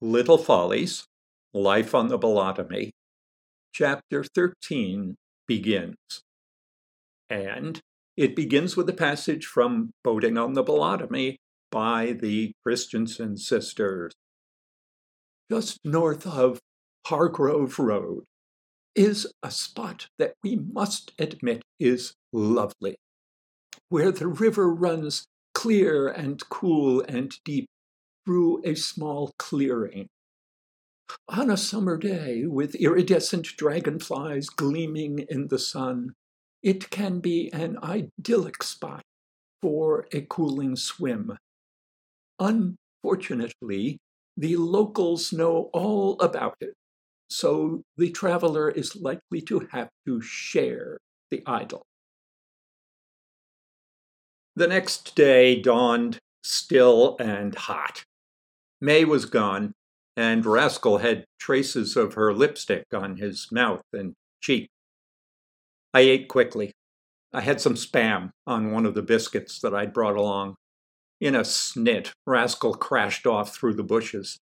Little Follies, Life on the Bolotomy, chapter 13 begins. And it begins with a passage from Boating on the Bolotomy by the Christensen sisters. Just north of Hargrove Road is a spot that we must admit is lovely, where the river runs clear and cool and deep through a small clearing. On a summer day, with iridescent dragonflies gleaming in the sun, it can be an idyllic spot for a cooling swim. Unfortunately, the locals know all about it, so the traveler is likely to have to share the idyll. The next day dawned still and hot. May was gone, and Rascal had traces of her lipstick on his mouth and cheek. I ate quickly. I had some spam on one of the biscuits that I'd brought along. In a snit, Rascal crashed off through the bushes.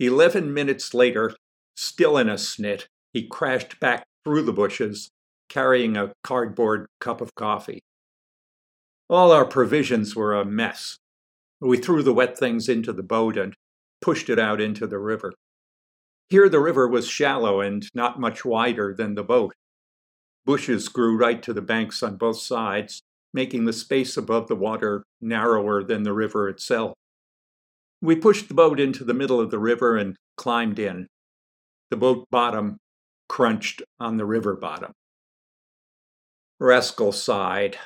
Eleven minutes later, still in a snit, he crashed back through the bushes, carrying a cardboard cup of coffee. All our provisions were a mess. We threw the wet things into the boat and pushed it out into the river. Here the river was shallow and not much wider than the boat. Bushes grew right to the banks on both sides, making the space above the water narrower than the river itself. We pushed the boat into the middle of the river and climbed in. The boat bottom crunched on the river bottom. Rascal sighed.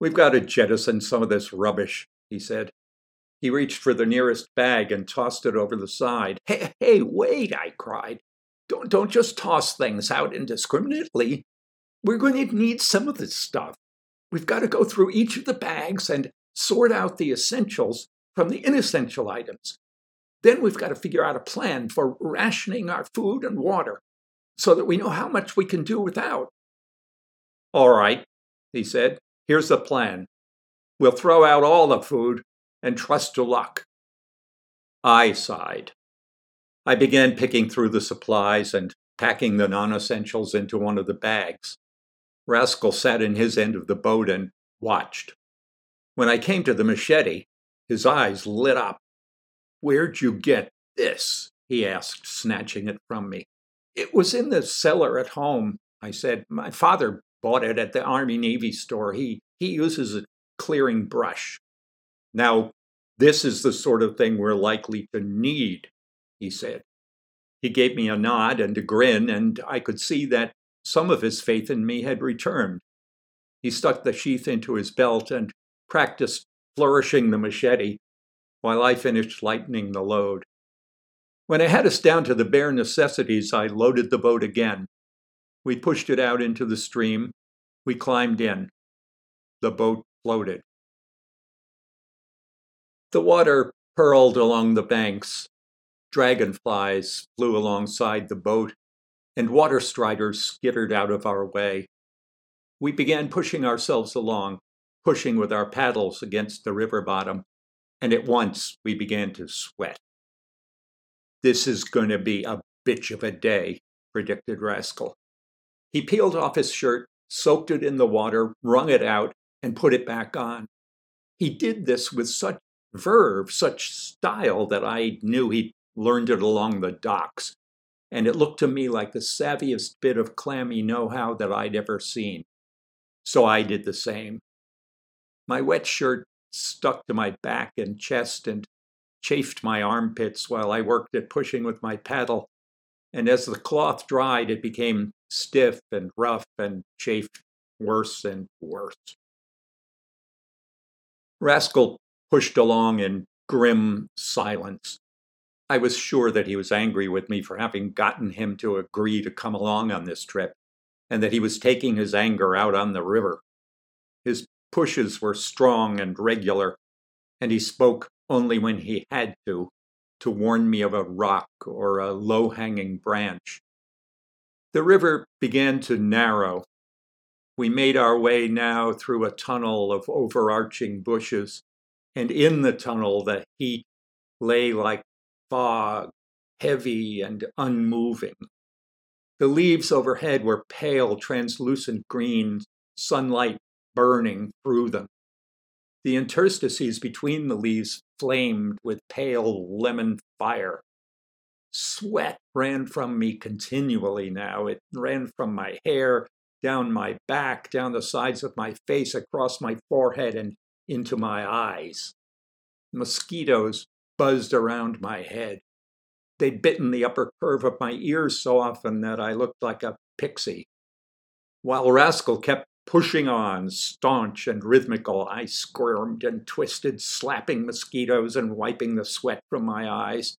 We've got to jettison some of this rubbish, he said. He reached for the nearest bag and tossed it over the side. Hey, hey, wait, I cried. Don't, don't just toss things out indiscriminately. We're going to need some of this stuff. We've got to go through each of the bags and sort out the essentials from the inessential items. Then we've got to figure out a plan for rationing our food and water so that we know how much we can do without. All right, he said. Here's the plan. We'll throw out all the food and trust to luck. I sighed. I began picking through the supplies and packing the non essentials into one of the bags. Rascal sat in his end of the boat and watched. When I came to the machete, his eyes lit up. Where'd you get this? he asked, snatching it from me. It was in the cellar at home, I said. My father bought it at the Army Navy store. He, he uses a clearing brush. Now, this is the sort of thing we're likely to need, he said. He gave me a nod and a grin, and I could see that some of his faith in me had returned. He stuck the sheath into his belt and practiced flourishing the machete while I finished lightening the load. When I had us down to the bare necessities, I loaded the boat again. We pushed it out into the stream. We climbed in. The boat floated. The water purled along the banks. Dragonflies flew alongside the boat, and water striders skittered out of our way. We began pushing ourselves along, pushing with our paddles against the river bottom, and at once we began to sweat. This is going to be a bitch of a day, predicted Rascal. He peeled off his shirt, soaked it in the water, wrung it out, and put it back on. He did this with such verve, such style that I knew he'd learned it along the docks. And it looked to me like the savviest bit of clammy know how that I'd ever seen. So I did the same. My wet shirt stuck to my back and chest and chafed my armpits while I worked at pushing with my paddle. And as the cloth dried, it became stiff and rough and chafed worse and worse. Rascal pushed along in grim silence. I was sure that he was angry with me for having gotten him to agree to come along on this trip, and that he was taking his anger out on the river. His pushes were strong and regular, and he spoke only when he had to, to warn me of a rock or a low hanging branch. The river began to narrow. We made our way now through a tunnel of overarching bushes and in the tunnel the heat lay like fog, heavy and unmoving. The leaves overhead were pale, translucent green, sunlight burning through them. The interstices between the leaves flamed with pale lemon fire. Sweat ran from me continually now. It ran from my hair, down my back, down the sides of my face, across my forehead, and into my eyes. Mosquitoes buzzed around my head. They'd bitten the upper curve of my ears so often that I looked like a pixie. While Rascal kept pushing on, staunch and rhythmical, I squirmed and twisted, slapping mosquitoes and wiping the sweat from my eyes.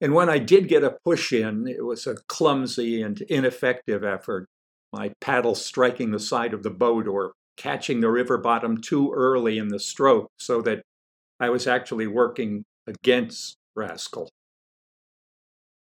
And when I did get a push in, it was a clumsy and ineffective effort, my paddle striking the side of the boat or catching the river bottom too early in the stroke so that I was actually working against Rascal.